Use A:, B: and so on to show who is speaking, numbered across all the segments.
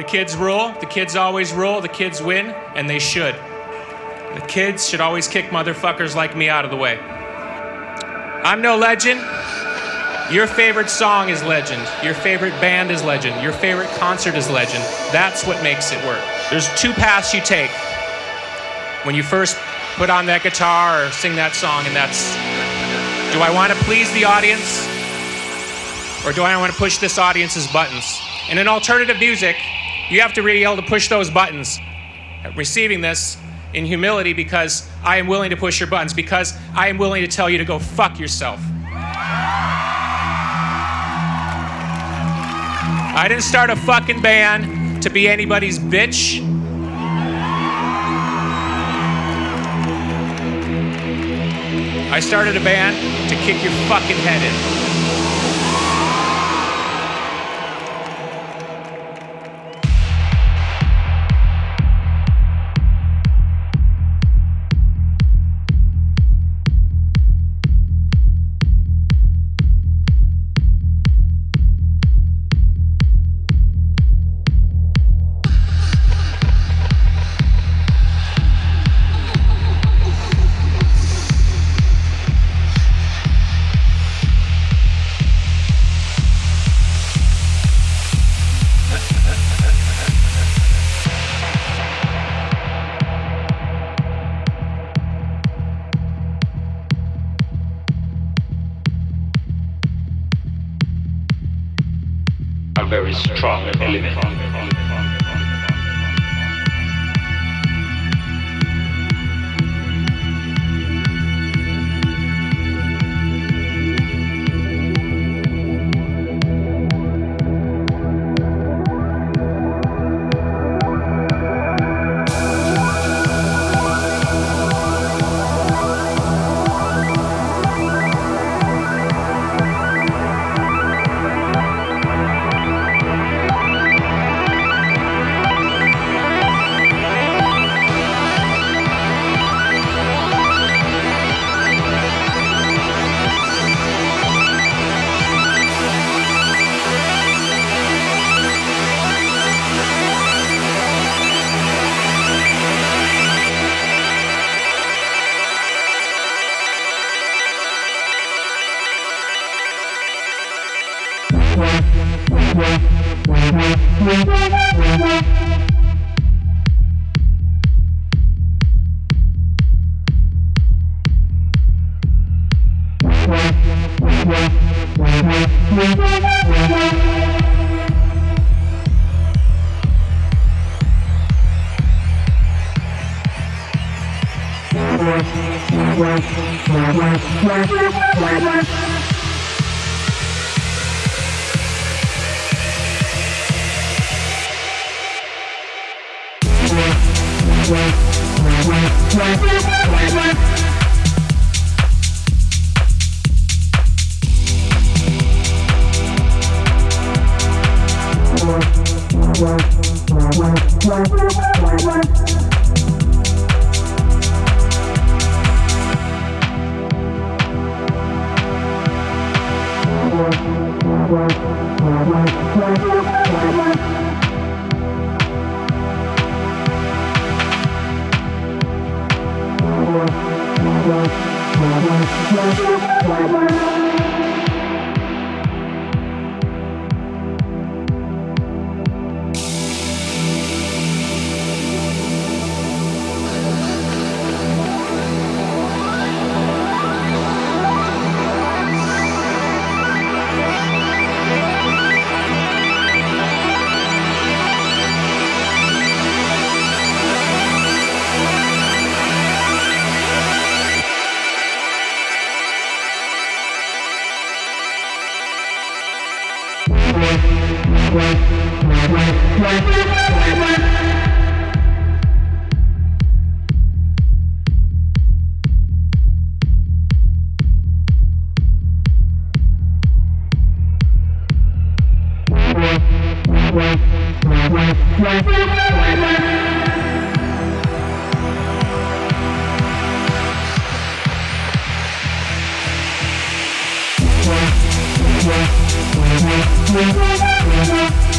A: The kids rule, the kids always rule, the kids win, and they should. The kids should always kick motherfuckers like me out of the way. I'm no legend. Your favorite song is legend. Your favorite band is legend. Your favorite concert is legend. That's what makes it work. There's two paths you take when you first put on that guitar or sing that song, and that's do I want to please the audience or do I want to push this audience's buttons? And in alternative music, you have to be able to push those buttons. Receiving this in humility because I am willing to push your buttons, because I am willing to tell you to go fuck yourself. I didn't start a fucking band to be anybody's bitch. I started a band to kick your fucking head in.
B: We'll be.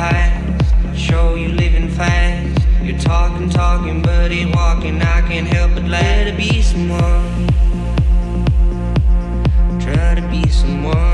B: past. Show you living fast. You're talking, talking, but ain't walking. I can't help but let it be someone. Try to be someone.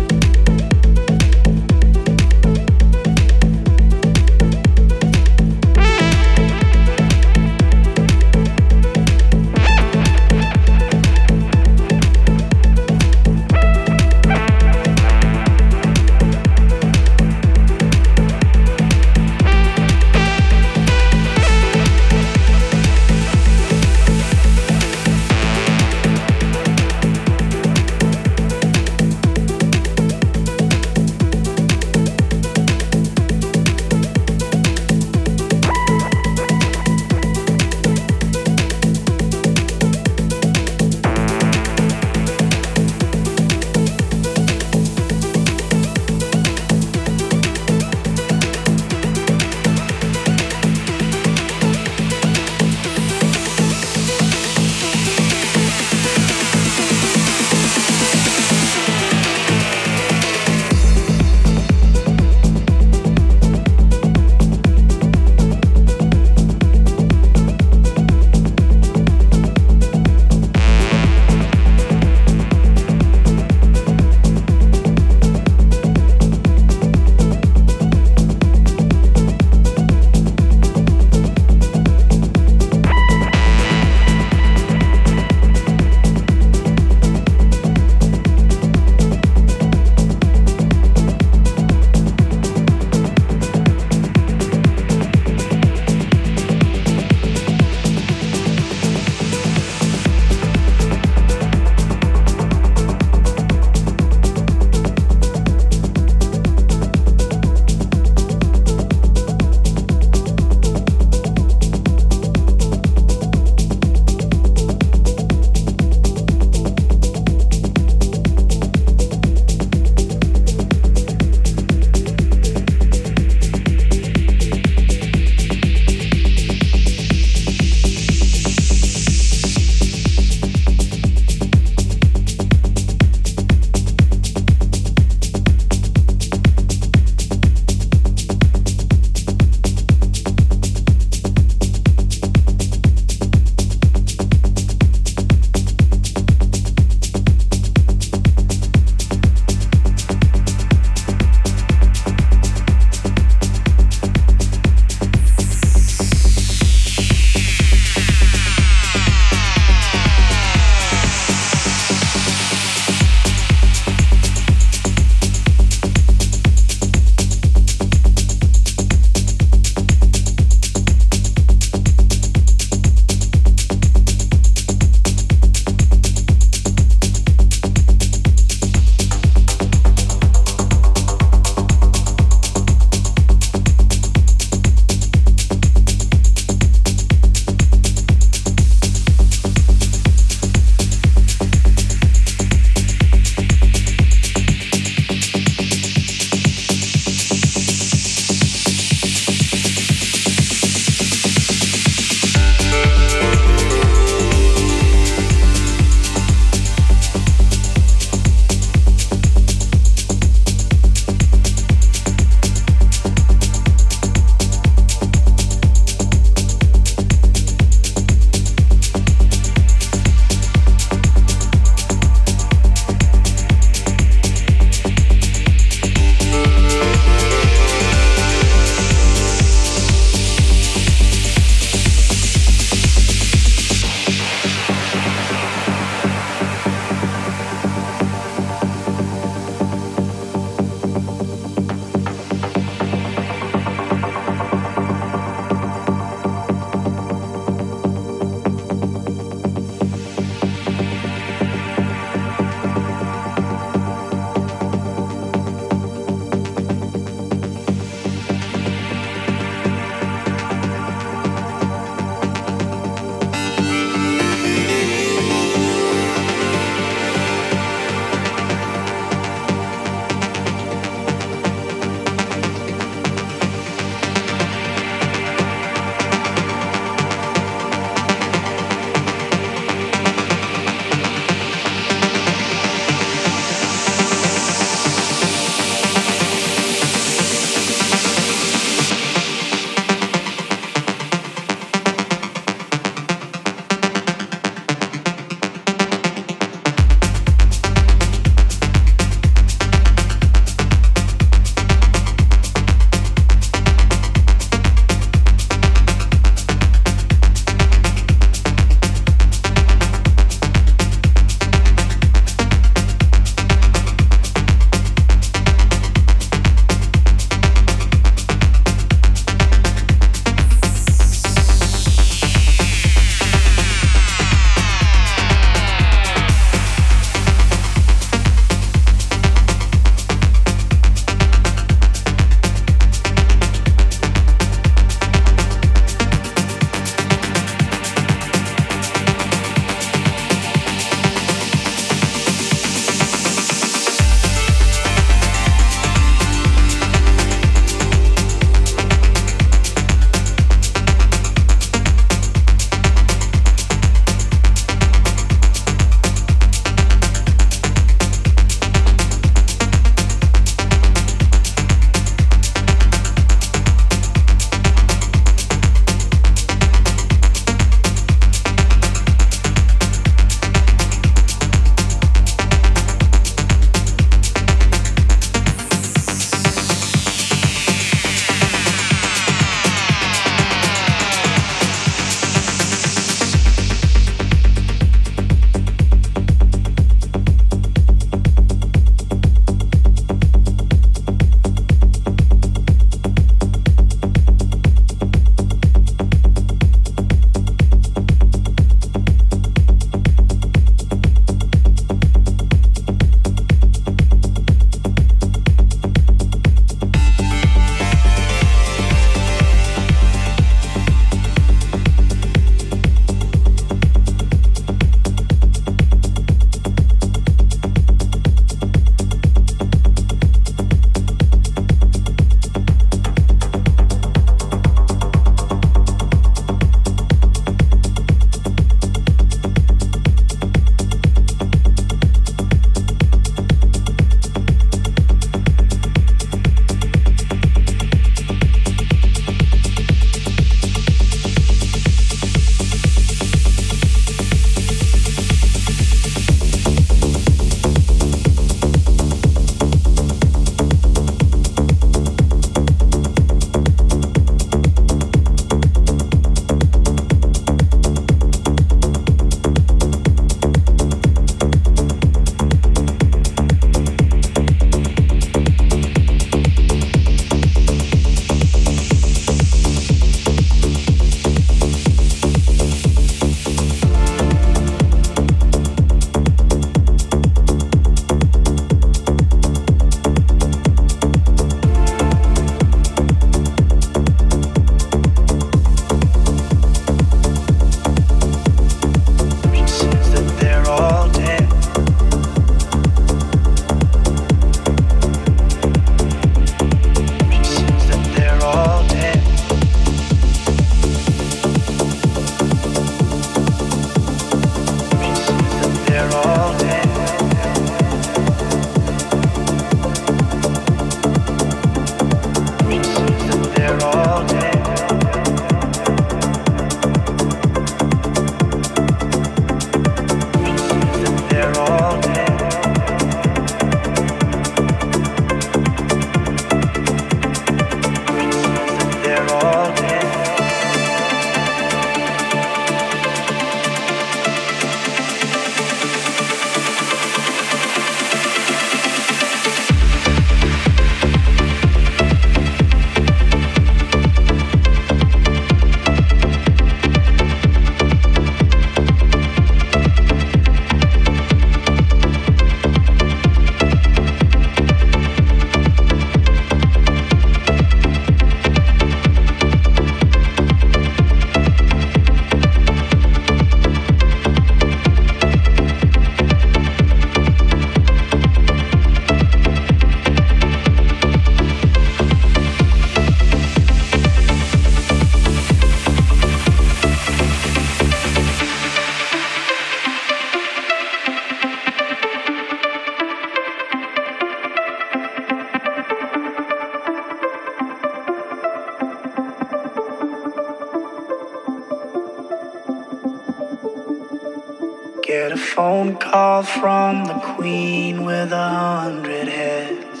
C: Phone call from the queen with a hundred heads.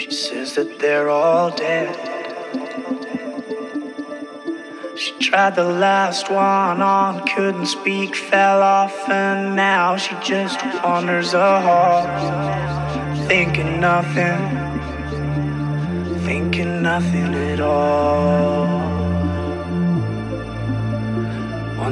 C: She says that they're all dead. She tried the last one on, couldn't speak, fell off, and now she just wanders a hall, thinking nothing, thinking nothing at all.